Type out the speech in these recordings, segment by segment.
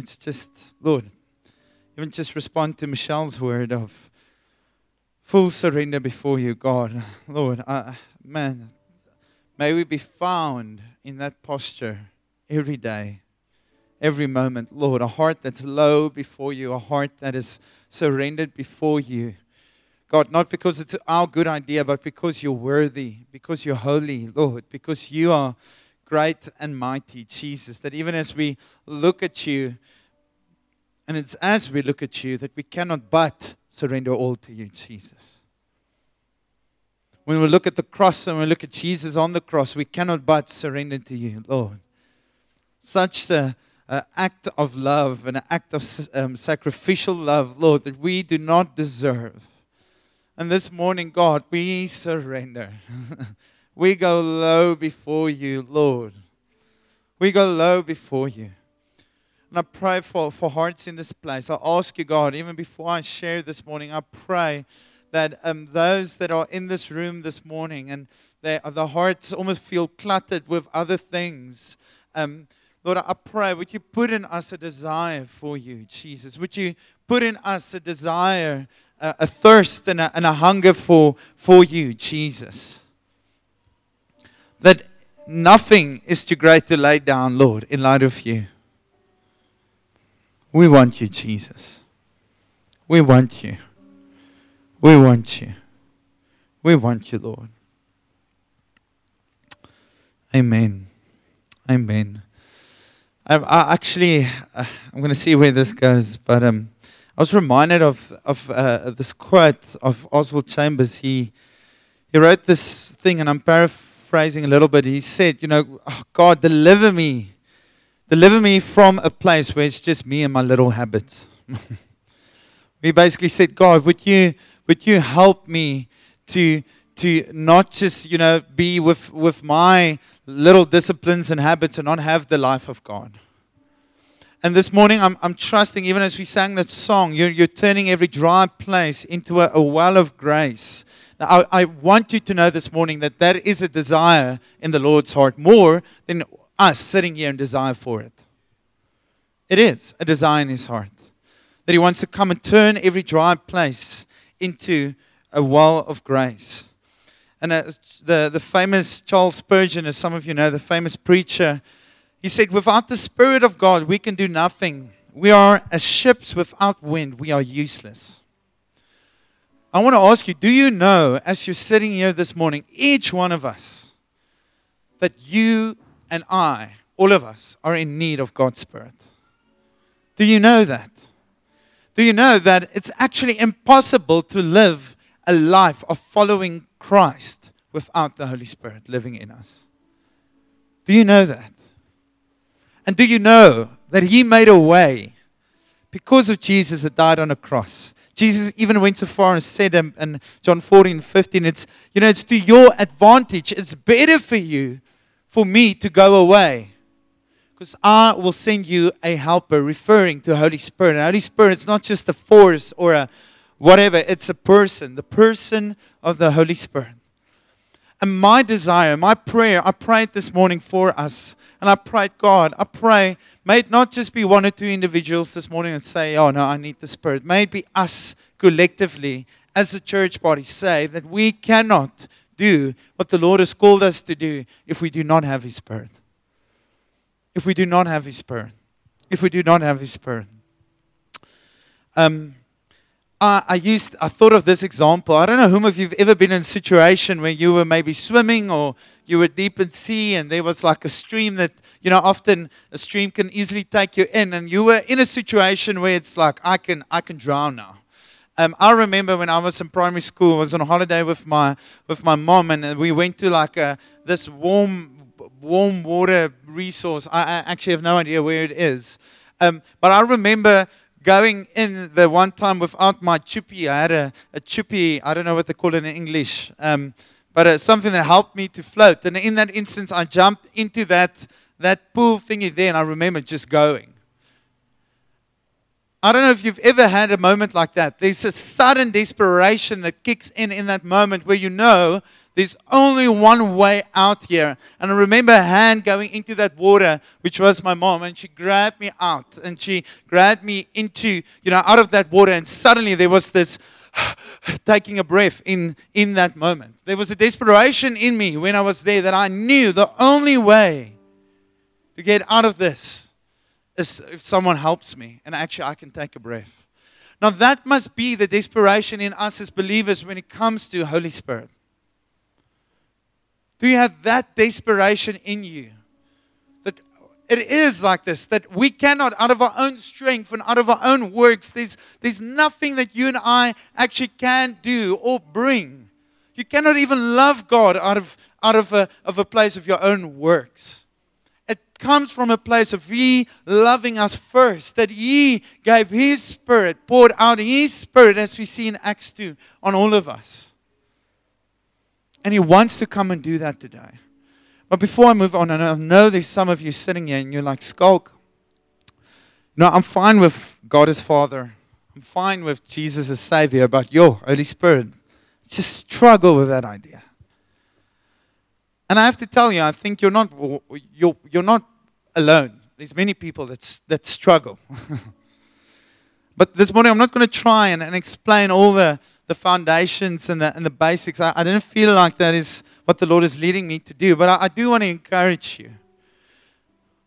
let's just, Lord, even just respond to Michelle's word of full surrender before you, God. Lord, I, man, may we be found in that posture every day, every moment. Lord, a heart that's low before you, a heart that is surrendered before you. God, not because it's our good idea, but because you're worthy, because you're holy, Lord, because you are great and mighty, Jesus. That even as we look at you, and it's as we look at you that we cannot but surrender all to you, Jesus. When we look at the cross and we look at Jesus on the cross, we cannot but surrender to you, Lord. Such a, a act of love, an act of um, sacrificial love, Lord, that we do not deserve. And this morning, God, we surrender. we go low before you, Lord. We go low before you. And I pray for, for hearts in this place. I ask you, God, even before I share this morning, I pray that um, those that are in this room this morning and they, the hearts almost feel cluttered with other things. Um, Lord, I pray, would you put in us a desire for you, Jesus? Would you put in us a desire a, a thirst and a, and a hunger for, for you, Jesus. That nothing is too great to lay down, Lord, in light of you. We want you, Jesus. We want you. We want you. We want you, Lord. Amen. Amen. I, I actually, uh, I'm going to see where this goes, but um, I was reminded of, of uh, this quote of Oswald Chambers. He, he wrote this thing, and I'm paraphrasing a little bit. He said, You know, oh God, deliver me. Deliver me from a place where it's just me and my little habits. he basically said, God, would you, would you help me to, to not just, you know, be with, with my little disciplines and habits and not have the life of God? And this morning, I'm, I'm trusting, even as we sang that song, you're, you're turning every dry place into a, a well of grace. I, I want you to know this morning that that is a desire in the Lord's heart more than us sitting here and desire for it. It is a desire in His heart. That He wants to come and turn every dry place into a well of grace. And uh, the, the famous Charles Spurgeon, as some of you know, the famous preacher, he said, Without the Spirit of God, we can do nothing. We are as ships without wind, we are useless. I want to ask you do you know, as you're sitting here this morning, each one of us, that you and I, all of us, are in need of God's Spirit? Do you know that? Do you know that it's actually impossible to live a life of following Christ without the Holy Spirit living in us? Do you know that? And do you know that He made a way because of Jesus that died on a cross? Jesus even went so far and said in, in John 14, 15, it's, you know, it's to your advantage. It's better for you for me to go away. Because I will send you a helper, referring to Holy Spirit. And Holy Spirit, it's not just a force or a whatever, it's a person, the person of the Holy Spirit. And my desire, my prayer, I prayed this morning for us and I prayed, God, I pray, may it not just be one or two individuals this morning and say, oh, no, I need the Spirit. May it be us collectively as a church body say that we cannot do what the Lord has called us to do if we do not have His Spirit. If we do not have His Spirit. If we do not have His Spirit. Um, I, I used, I thought of this example. I don't know whom of you've ever been in a situation where you were maybe swimming or you were deep in sea and there was like a stream that, you know, often a stream can easily take you in and you were in a situation where it's like, I can, I can drown now. Um, I remember when I was in primary school, I was on holiday with my, with my mom and we went to like a, this warm, warm water resource. I, I actually have no idea where it is. Um, but I remember going in the one time without my chippy. I had a, a chippy, I don't know what they call it in English, um, but it's something that helped me to float. And in that instance, I jumped into that, that pool thingy there, and I remember just going. I don't know if you've ever had a moment like that. There's a sudden desperation that kicks in in that moment where you know There's only one way out here. And I remember a hand going into that water, which was my mom, and she grabbed me out and she grabbed me into, you know, out of that water. And suddenly there was this taking a breath in, in that moment. There was a desperation in me when I was there that I knew the only way to get out of this is if someone helps me and actually I can take a breath. Now, that must be the desperation in us as believers when it comes to Holy Spirit. Do you have that desperation in you? That it is like this, that we cannot, out of our own strength and out of our own works, there's, there's nothing that you and I actually can do or bring. You cannot even love God out of, out of, a, of a place of your own works It comes from a place of He loving us first, that He gave His Spirit, poured out His Spirit, as we see in Acts 2, on all of us. And He wants to come and do that today. But before I move on, and I know there's some of you sitting here and you're like, Schalk, no, I'm fine with God as Father. I'm fine with Jesus as Savior, but yo, Holy Spirit, just struggle with that idea. And I have to tell you, I think you're not, you're, you're not alone. There's many people that, that struggle. but this morning, I'm not going to try and, and explain all the, the foundations and the, and the basics. I, I didn't feel like that is what the Lord is leading me to do. But I, I do want to encourage you.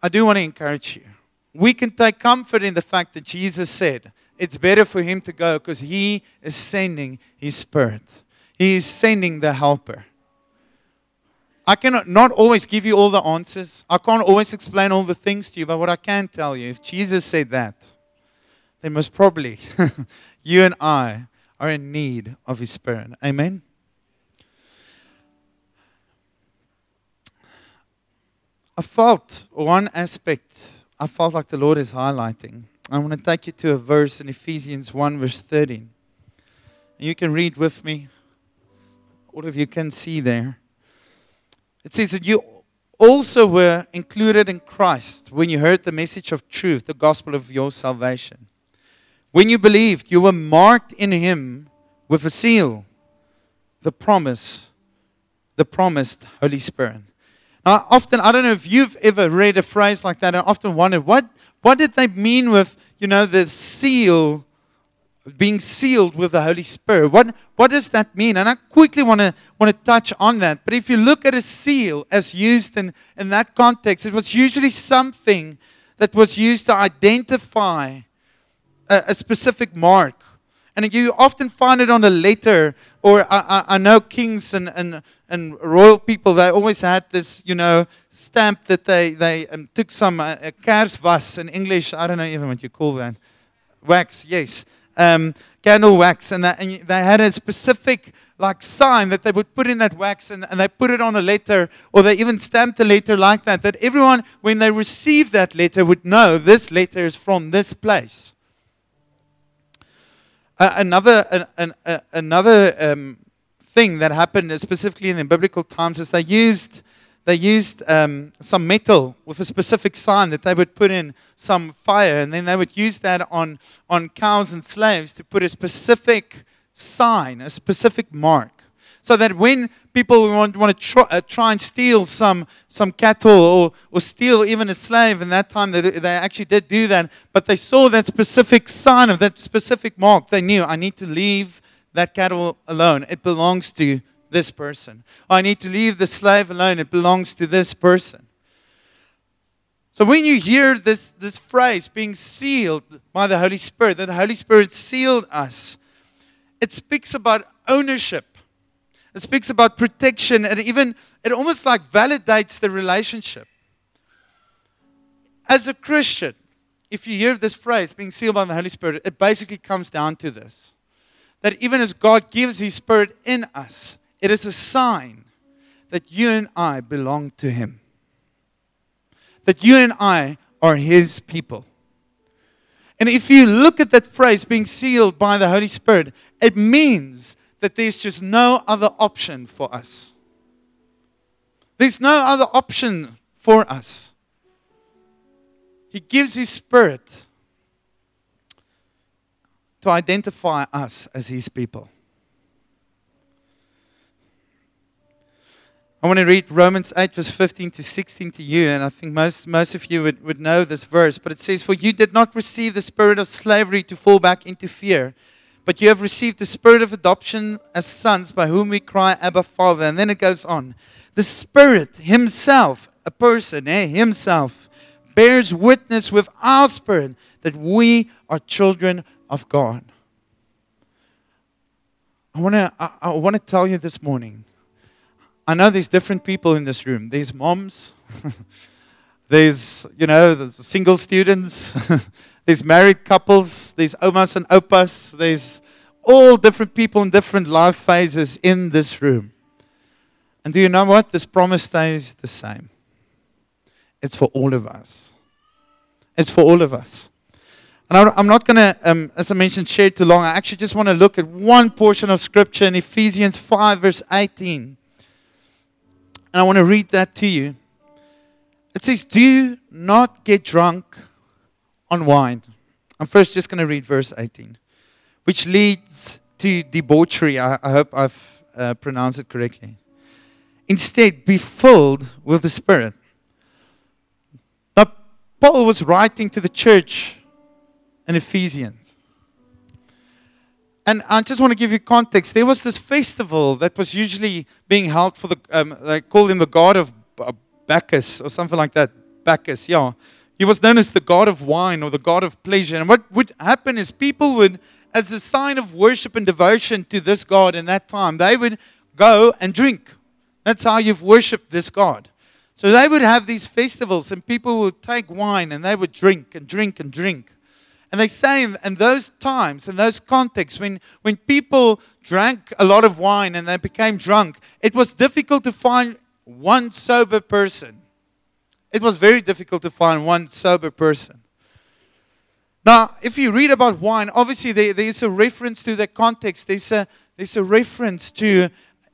I do want to encourage you. We can take comfort in the fact that Jesus said it's better for him to go because he is sending his spirit. He is sending the helper. I cannot not always give you all the answers. I can't always explain all the things to you, but what I can tell you, if Jesus said that, then most probably you and I are in need of His Spirit. Amen. I felt one aspect, I felt like the Lord is highlighting. I want to take you to a verse in Ephesians 1, verse 13. You can read with me. All of you can see there. It says that you also were included in Christ when you heard the message of truth, the gospel of your salvation. When you believed, you were marked in Him with a seal, the promise, the promised Holy Spirit. Now, often, I don't know if you've ever read a phrase like that, and often wondered what, what did they mean with, you know, the seal being sealed with the Holy Spirit. What, what does that mean? And I quickly want to want to touch on that. But if you look at a seal as used in, in that context, it was usually something that was used to identify a, a specific mark. And you often find it on a letter, or I, I, I know kings and, and, and royal people, they always had this, you know, stamp that they, they um, took some uh, kerswas in English, I don't know even what you call that. Wax, yes um, candle wax, and, that, and they had a specific like sign that they would put in that wax and, and they put it on a letter or they even stamped the letter like that that everyone when they received that letter would know this letter is from this place uh, another uh, an, uh, another um, thing that happened specifically in the biblical times is they used they used um, some metal with a specific sign that they would put in some fire, and then they would use that on, on cows and slaves to put a specific sign, a specific mark. So that when people want, want to try, uh, try and steal some, some cattle or, or steal even a slave, in that time they, they actually did do that, but they saw that specific sign of that specific mark, they knew, I need to leave that cattle alone. It belongs to this person. I need to leave the slave alone. It belongs to this person. So when you hear this, this phrase being sealed by the Holy Spirit, that the Holy Spirit sealed us, it speaks about ownership. It speaks about protection and even it almost like validates the relationship. As a Christian, if you hear this phrase being sealed by the Holy Spirit, it basically comes down to this. That even as God gives His Spirit in us, it is a sign that you and I belong to Him. That you and I are His people. And if you look at that phrase being sealed by the Holy Spirit, it means that there's just no other option for us. There's no other option for us. He gives His Spirit to identify us as His people. I want to read Romans 8, verse 15 to 16 to you, and I think most, most of you would, would know this verse, but it says, For you did not receive the spirit of slavery to fall back into fear, but you have received the spirit of adoption as sons, by whom we cry, Abba, Father. And then it goes on. The Spirit Himself, a person, eh, Himself, bears witness with our spirit that we are children of God. I want to I, I want to tell you this morning I know there's different people in this room. There's moms, there's, you know, there's single students, there's married couples, there's omas and opas, there's all different people in different life phases in this room. And do you know what? This promise stays the same. It's for all of us. It's for all of us. And I'm not going to, um, as I mentioned, share too long. I actually just want to look at one portion of Scripture in Ephesians 5, verse 18. And I want to read that to you. It says, Do not get drunk on wine. I'm first just going to read verse 18, which leads to debauchery. I, I hope I've uh, pronounced it correctly. Instead, be filled with the Spirit. Now, Paul was writing to the church in Ephesians. And I just want to give you context. There was this festival that was usually being held for the, um, they called him the god of Bacchus or something like that. Bacchus, yeah. He was known as the god of wine or the god of pleasure. And what would happen is people would, as a sign of worship and devotion to this god in that time, they would go and drink. That's how you've worshipped this god. So they would have these festivals and people would take wine and they would drink and drink and drink. And they say in, those times, in those contexts, when, when people drank a lot of wine and they became drunk, it was difficult to find one sober person. It was very difficult to find one sober person. Now, if you read about wine, obviously there, there's a reference to the context. There's a, there's a reference to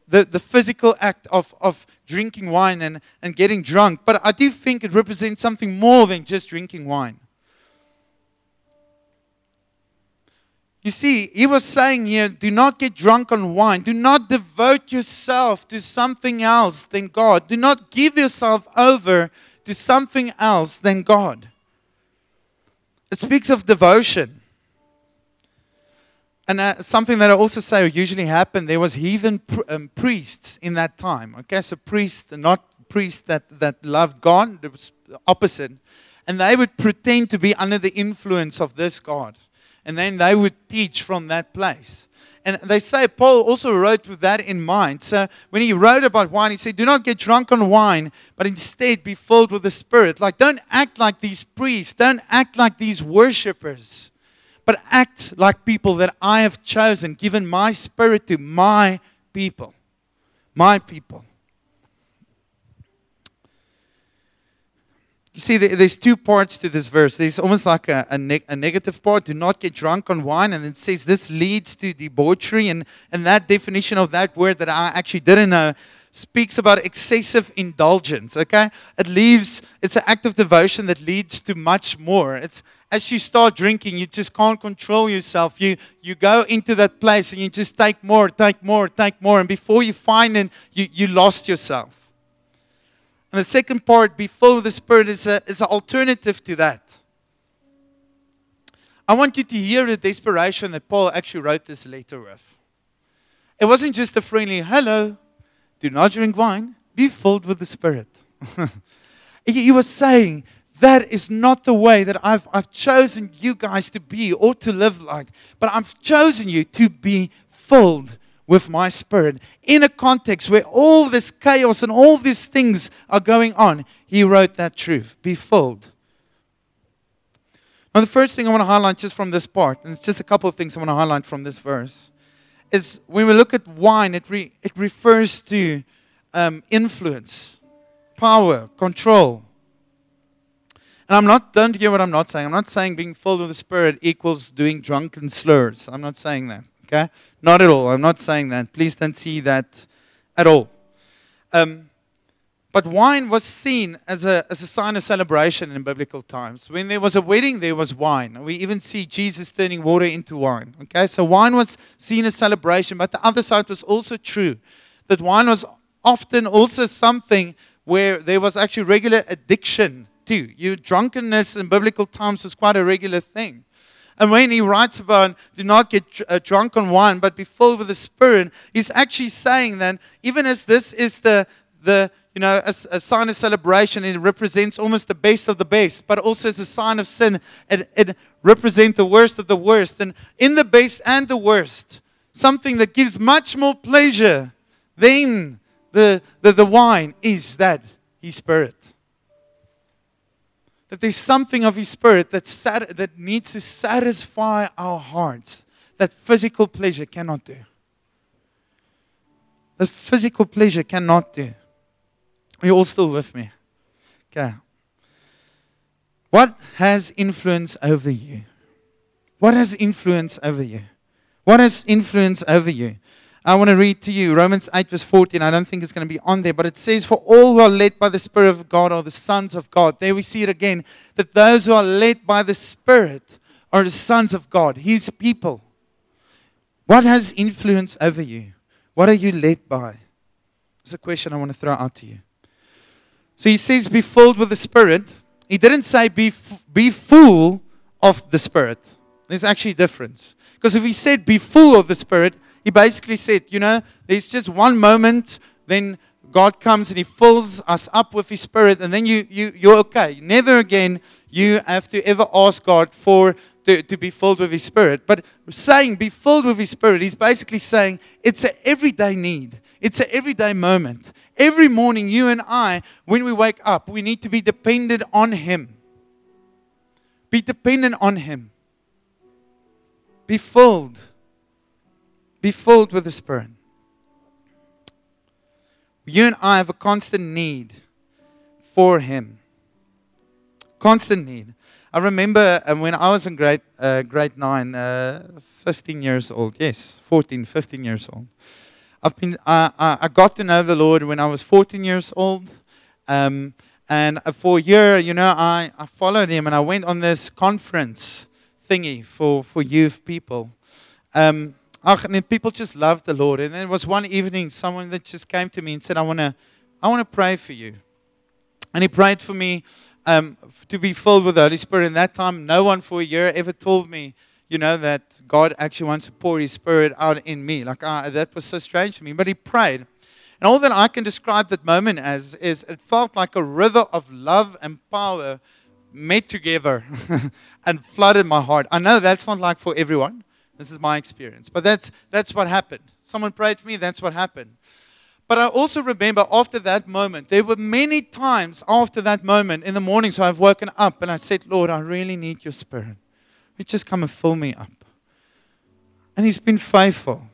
the, the physical act of, of drinking wine and, and getting drunk. But I do think it represents something more than just drinking wine. You see, he was saying here do not get drunk on wine. Do not devote yourself to something else than God. Do not give yourself over to something else than God. It speaks of devotion. And uh, something that I also say usually happened, there was heathen um, priests in that time. Okay, so priests, not priests that, that loved God, it was the opposite. And they would pretend to be under the influence of this God and then they would teach from that place. And they say Paul also wrote with that in mind. So when he wrote about wine, he said, Do not get drunk on wine, but instead be filled with the Spirit. Like, don't act like these priests, don't act like these worshippers, but act like people that I have chosen, given my Spirit to my people. My people. You see, there's two parts to this verse. There's almost like a, a, ne- a, negative part do not get drunk on wine. And it says this leads to debauchery. And, and that definition of that word that I actually didn't know speaks about excessive indulgence. Okay? It leaves, it's an act of devotion that leads to much more. It's as you start drinking, you just can't control yourself. You, you go into that place and you just take more, take more, take more. And before you find it, you, you lost yourself. And the second part, be full of the Spirit, is, a, is an alternative to that. I want you to hear the desperation that Paul actually wrote this letter with. It wasn't just a friendly, hello, do not drink wine, be filled with the Spirit. he was saying, that is not the way that I've, I've chosen you guys to be or to live like, but I've chosen you to be filled with my spirit in a context where all this chaos and all these things are going on. He wrote that truth. Be filled. Now, the first thing I want to highlight just from this part, and it's just a couple of things I want to highlight from this verse, is when we look at wine, it, re, it refers to um, influence, power, control. And I'm not, don't hear what I'm not saying. I'm not saying being filled with the Spirit equals doing drunken slurs. I'm not saying that. Okay? Not at all. I'm not saying that. Please don't see that at all. Um, but wine was seen as a, as a sign of celebration in biblical times. When there was a wedding, there was wine. We even see Jesus turning water into wine. Okay, so wine was seen as celebration, but the other side was also true that wine was often also something where there was actually regular addiction to. You drunkenness in biblical times was quite a regular thing. And when he writes about do not get uh, drunk on wine, but be filled with the Spirit, he's actually saying that even as this is the, the you know, a, a sign of celebration, it represents almost the best of the best, but also as a sign of sin, it, it represents the worst of the worst. And in the best and the worst, something that gives much more pleasure than the, the, the wine is that His Spirit that there's something of His Spirit that, sat, that needs to satisfy our hearts that physical pleasure cannot do. That physical pleasure cannot do. Are you all still with me? Okay. What has influence over you? What has influence over you? What has influence over you? I want to read to you Romans 8, verse 14. I don't think it's going to be on there, but it says, For all who are led by the Spirit of God are the sons of God. There we see it again that those who are led by the Spirit are the sons of God, His people. What has influence over you? What are you led by? It's a question I want to throw out to you. So he says, Be filled with the Spirit. He didn't say, Be, f- be full of the Spirit. There's actually a difference. Because if he said, Be full of the Spirit, he basically said, you know, there's just one moment, then God comes and He fills us up with His Spirit, and then you, you, you're okay. Never again you have to ever ask God for to, to be filled with His Spirit. But saying be filled with His Spirit, He's basically saying it's an everyday need. It's an everyday moment. Every morning, you and I, when we wake up, we need to be dependent on Him. Be dependent on Him. Be filled be filled with the Spirit. You and I have a constant need for Him. Constant need. I remember um, when I was in grade, uh, grade 9, uh, 15 years old. Yes, 14, 15 years old. I've been, uh, I got to know the Lord when I was 14 years old. Um, and for a year, you know, I, I followed Him and I went on this conference thingy for, for youth people. Um, and then people just loved the Lord. And then there was one evening, someone that just came to me and said, I want to I wanna pray for you. And he prayed for me um, to be filled with the Holy Spirit. In that time, no one for a year ever told me, you know, that God actually wants to pour His Spirit out in me. Like, uh, that was so strange to me. But he prayed. And all that I can describe that moment as is it felt like a river of love and power met together and flooded my heart. I know that's not like for everyone. This is my experience. But that's, that's what happened. Someone prayed for me, that's what happened. But I also remember after that moment, there were many times after that moment in the morning, so I've woken up and I said, Lord, I really need your spirit. You just come and fill me up. And He's been faithful.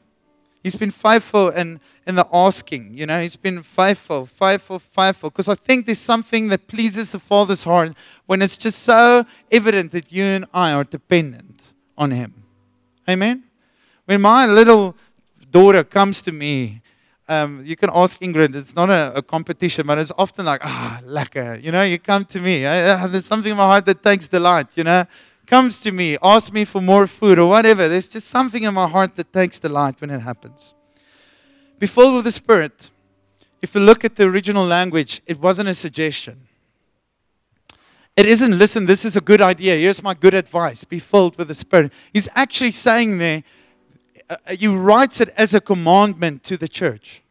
He's been faithful in, in the asking, you know, he's been faithful, faithful, faithful. Because I think there's something that pleases the Father's heart when it's just so evident that you and I are dependent on him. Amen? When my little daughter comes to me, um, you can ask Ingrid, it's not a, a, competition, but it's often like, ah, oh, lekker. You know, you come to me. I, there's something in my heart that takes delight, you know. Comes to me, asks me for more food or whatever. There's just something in my heart that takes delight when it happens. Be filled with the Spirit. If you look at the original language, it wasn't a suggestion. It isn't, listen, this is a good idea. Here's my good advice be filled with the Spirit. He's actually saying there, uh, uh, he writes it as a commandment to the church.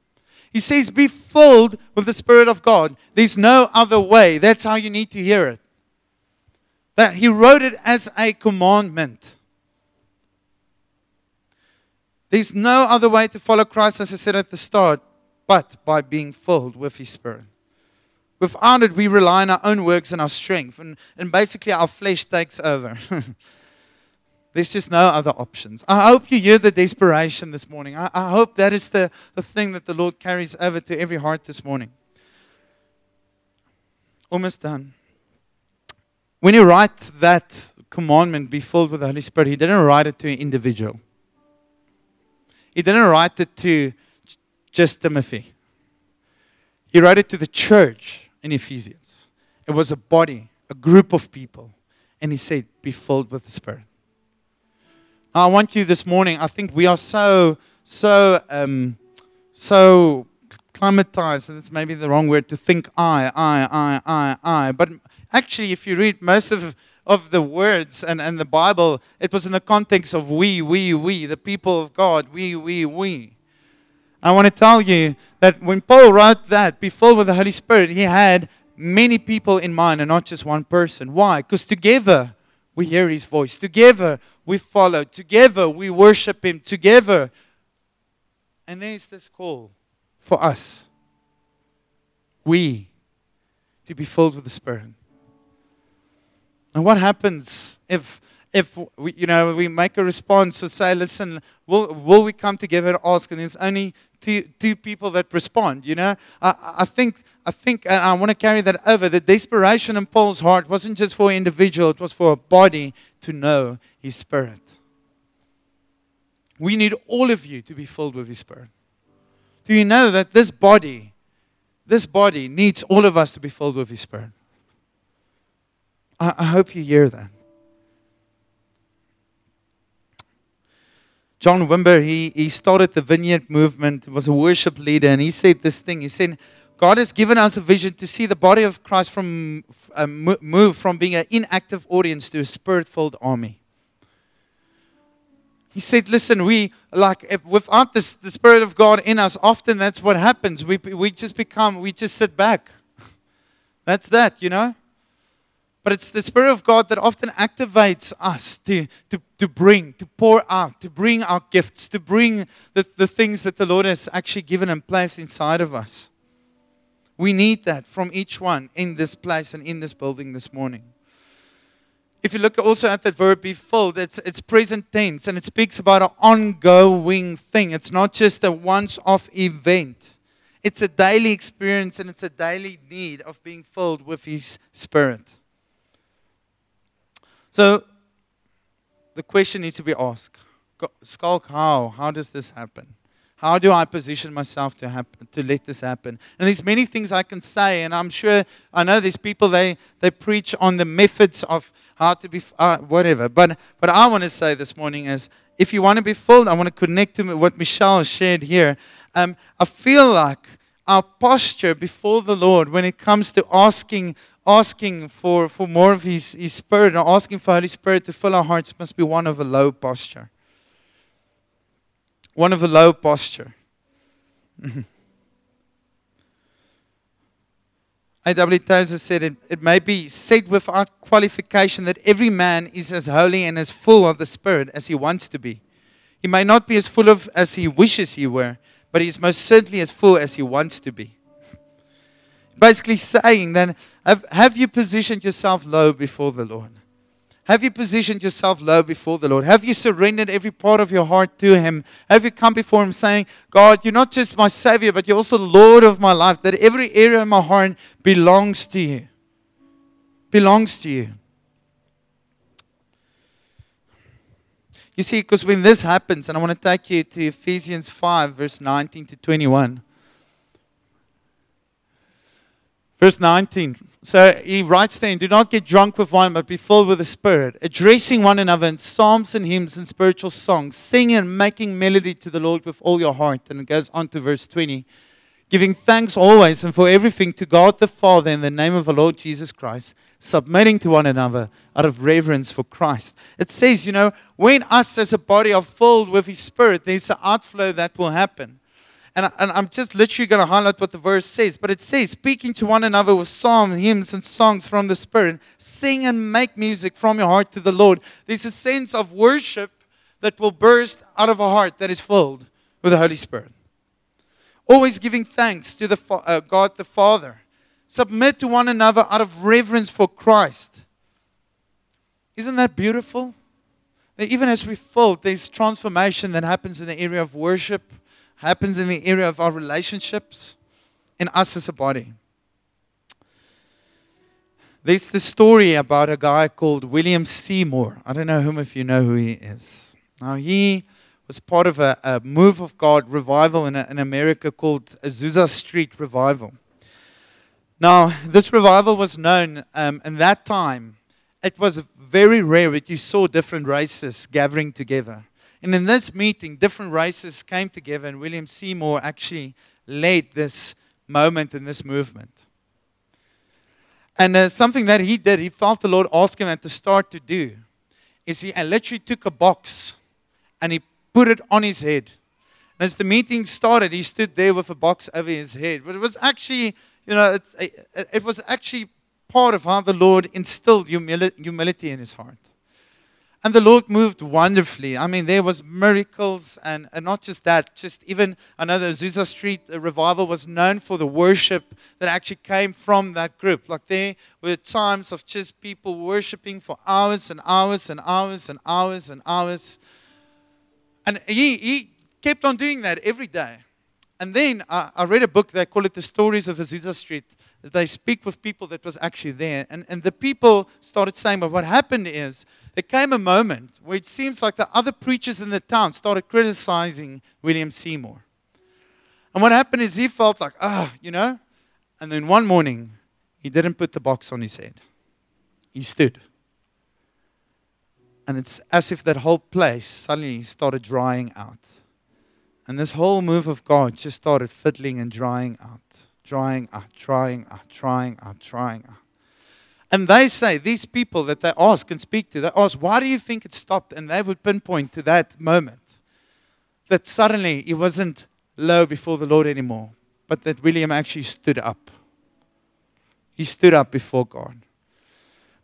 He says, Be filled with the Spirit of God. There's no other way. That's how you need to hear it. That he wrote it as a commandment. There's no other way to follow Christ, as I said at the start, but by being filled with his Spirit. Without it, we rely on our own works and our strength, and, and basically our flesh takes over. There's just no other options. I hope you hear the desperation this morning. I, I hope that is the, the thing that the Lord carries over to every heart this morning. Almost done. When you write that commandment, be filled with the Holy Spirit, He didn't write it to an individual. He didn't write it to just Timothy. He wrote it to the church in Ephesians. It was a body, a group of people. And he said, Be filled with the Spirit. Now, I want you this morning, I think we are so, so, um, so climatized, it's maybe the wrong word, to think I, I, I, I, I. But actually, if you read most of, of the words and, and the Bible, it was in the context of we, we, we, the people of God, we, we, we. I want to tell you that when Paul wrote that, be filled with the Holy Spirit, he had many people in mind and not just one person. Why? Because together we hear his voice. Together we follow. Together we worship him. Together. And there's this call for us. We to be filled with the Spirit. And what happens if if we, you know we make a response to say, listen, will will we come together and ask? And there's only two two people that respond. You know, I, I think I think and I want to carry that over. The desperation in Paul's heart wasn't just for an individual; it was for a body to know His Spirit. We need all of you to be filled with His Spirit. Do you know that this body, this body needs all of us to be filled with His Spirit? I, I hope you hear that. John Wimber, he, he started the Vineyard movement, was a worship leader, and he said this thing. He said, God has given us a vision to see the body of Christ from, uh, move from being an inactive audience to a spirit filled army. He said, Listen, we, like, if, without this, the Spirit of God in us, often that's what happens. We, we just become, we just sit back. that's that, you know? But it's the Spirit of God that often activates us to, to, to bring, to pour out, to bring our gifts, to bring the, the things that the Lord has actually given and placed inside of us. We need that from each one in this place and in this building this morning. If you look also at that verb be filled, it's, it's present tense and it speaks about an ongoing thing. It's not just a once off event, it's a daily experience and it's a daily need of being filled with His Spirit. So the question needs to be asked Schalk, how? How does this happen? How do I position myself to, happen, to let this happen? And there's many things I can say, and I'm sure I know there's people they, they preach on the methods of how to be uh, whatever. But what I want to say this morning is, if you want to be filled, I want to connect to what Michelle shared here. Um, I feel like our posture before the Lord when it comes to asking asking for, for more of his, his Spirit and asking for Holy Spirit to fill our hearts must be one of a low posture. One of a low posture. A.W. Tozer said it, it may be said without qualification that every man is as holy and as full of the Spirit as he wants to be. He may not be as full of as he wishes he were, but he is most certainly as full as he wants to be basically saying then, have, have you positioned yourself low before the Lord? Have you positioned yourself low before the Lord? Have you surrendered every part of your heart to Him? Have you come before Him saying, God, you're not just my Savior, but you're also Lord of my life, that every area of my heart belongs to you? Belongs to you. You see, because when this happens, and I want to take you to Ephesians 5, verse 19 to 21. Verse 19. So he writes then, Do not get drunk with wine, but be filled with the Spirit, addressing one another in psalms and hymns and spiritual songs, singing and making melody to the Lord with all your heart. And it goes on to verse 20. Giving thanks always and for everything to God the Father in the name of the Lord Jesus Christ, submitting to one another out of reverence for Christ. It says, you know, when us as a body are filled with His Spirit, there's an outflow that will happen. And, and I'm just literally going to highlight what the verse says. But it says, speaking to one another with psalms, hymns, and songs from the Spirit, sing and make music from your heart to the Lord. There's a sense of worship that will burst out of a heart that is filled with the Holy Spirit. Always giving thanks to the uh, God the Father. Submit to one another out of reverence for Christ. Isn't that beautiful? That even as we fill, there's transformation that happens in the area of worship happens in the area of our relationships in us as a body. There's the story about a guy called William Seymour. I don't know whom of you know who he is. Now, he was part of a, a move of God revival in, a, in America called Azusa Street Revival. Now, this revival was known um, in that time. It was very rare that you saw different races gathering together. And in this meeting, different races came together, and William Seymour actually led this moment in this movement. And uh, something that he did, he felt the Lord ask him at the start to do, is he literally took a box and he put it on his head. And as the meeting started, he stood there with a box over his head. But it was actually, you know, it, it was actually part of how the Lord instilled humility in his heart. And the Lord moved wonderfully. I mean, there was miracles, and, and not just that, just even, the Azusa Street uh, revival was known for the worship that actually came from that group. Like there were times of just people worshiping for hours and hours and hours and hours and hours. And he, he kept on doing that every day. And then I, I read a book, they call it The Stories of Azusa Street. They speak with people that was actually there. And, and the people started saying, but what happened is, there came a moment where it seems like the other preachers in the town started criticizing William Seymour. And what happened is he felt like, ah, oh, you know. And then one morning, he didn't put the box on his head, he stood. And it's as if that whole place suddenly started drying out. And this whole move of God just started fiddling and drying out, drying out, drying out, drying out, drying out. And they say, these people that they ask and speak to, they ask, why do you think it stopped? And they would pinpoint to that moment that suddenly he wasn't low before the Lord anymore, but that William actually stood up. He stood up before God.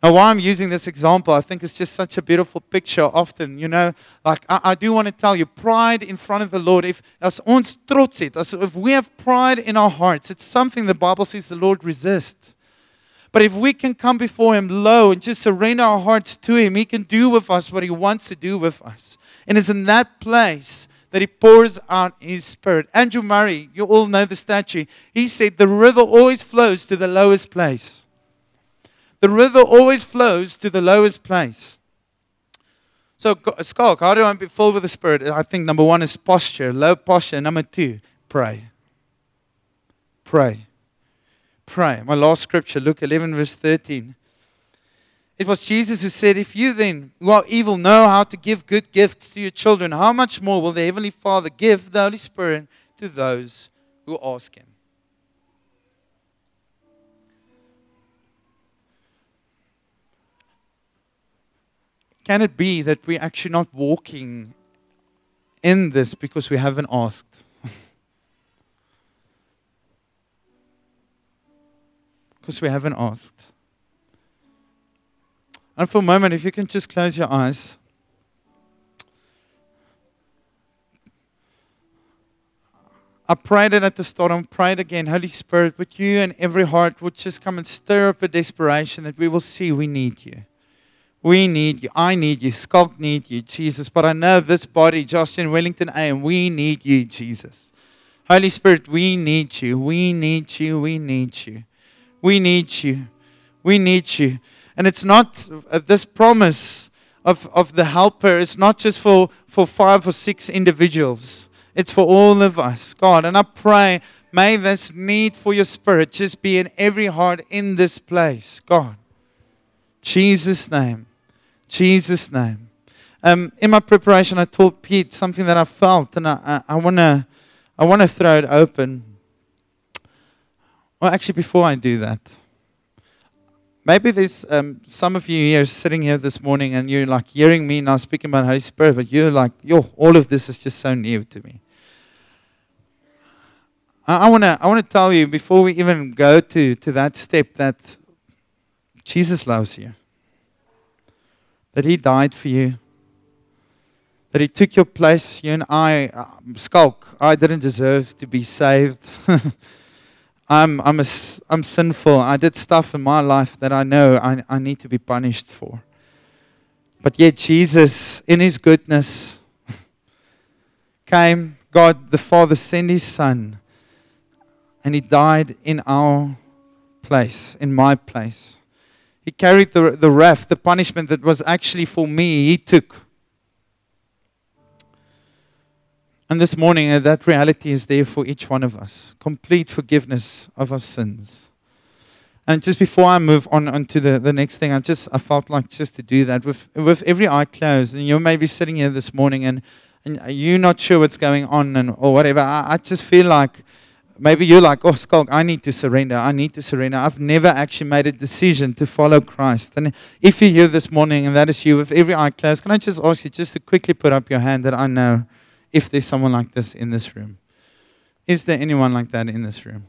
Now, why I'm using this example, I think it's just such a beautiful picture often. You know, like I, I do want to tell you, pride in front of the Lord, if as ons trots as if we have pride in our hearts, it's something the Bible says the Lord resists. But if we can come before Him low and just surrender our hearts to Him, He can do with us what He wants to do with us. And it's in that place that He pours out His Spirit. Andrew Murray, you all know the statue, he said, The river always flows to the lowest place. The river always flows to the lowest place. So, Schalk, how do I be filled with the Spirit? I think number one is posture, low posture. Number two, pray. Pray pray. My last scripture, Luke 11, verse 13. It was Jesus who said, If you then, who are evil, know how to give good gifts to your children, how much more will the Heavenly Father give the Holy Spirit to those who ask Him? Can it be that we're actually not walking in this because we haven't asked? Because we haven't asked. And for a moment, if you can just close your eyes. I prayed it at the start. I prayed again. Holy Spirit, would you and every heart would just come and stir up a desperation that we will see we need you. We need you. I need you. Schalk need you, Jesus. But I know this body, Justin Wellington AM, we need you, Jesus. Holy Spirit, we need you. We need you. We need you. We need you. We need you. And it's not uh, this promise of, of the helper, it's not just for, for five or six individuals, it's for all of us, God. And I pray, may this need for your spirit just be in every heart in this place, God. Jesus' name. Jesus' name. Um, in my preparation, I told Pete something that I felt, and I, I, I want to I wanna throw it open. Well, actually, before I do that, maybe there's um, some of you here sitting here this morning and you're like hearing me now speaking about Holy Spirit, but you're like, yo, all of this is just so new to me. I, want to I wanna tell you before we even go to, to that step that Jesus loves you, that He died for you, that He took your place. You and I, uh, Schalk, I didn't deserve to be saved. I'm, I'm, a, I'm sinful. I did stuff in my life that I know I, I need to be punished for. But yet, Jesus, in His goodness, came, God the Father sent His Son, and He died in our place, in my place. He carried the, the wrath, the punishment that was actually for me, He took. And this morning, uh, that reality is there for each one of us complete forgiveness of our sins. And just before I move on, on to the, the next thing, I just I felt like just to do that with, with every eye closed. And you may be sitting here this morning and, and you're not sure what's going on and, or whatever. I, I just feel like maybe you're like, oh, Schalk, I need to surrender. I need to surrender. I've never actually made a decision to follow Christ. And if you're here this morning and that is you, with every eye closed, can I just ask you just to quickly put up your hand that I know? if there's someone like this in this room. Is there anyone like that in this room?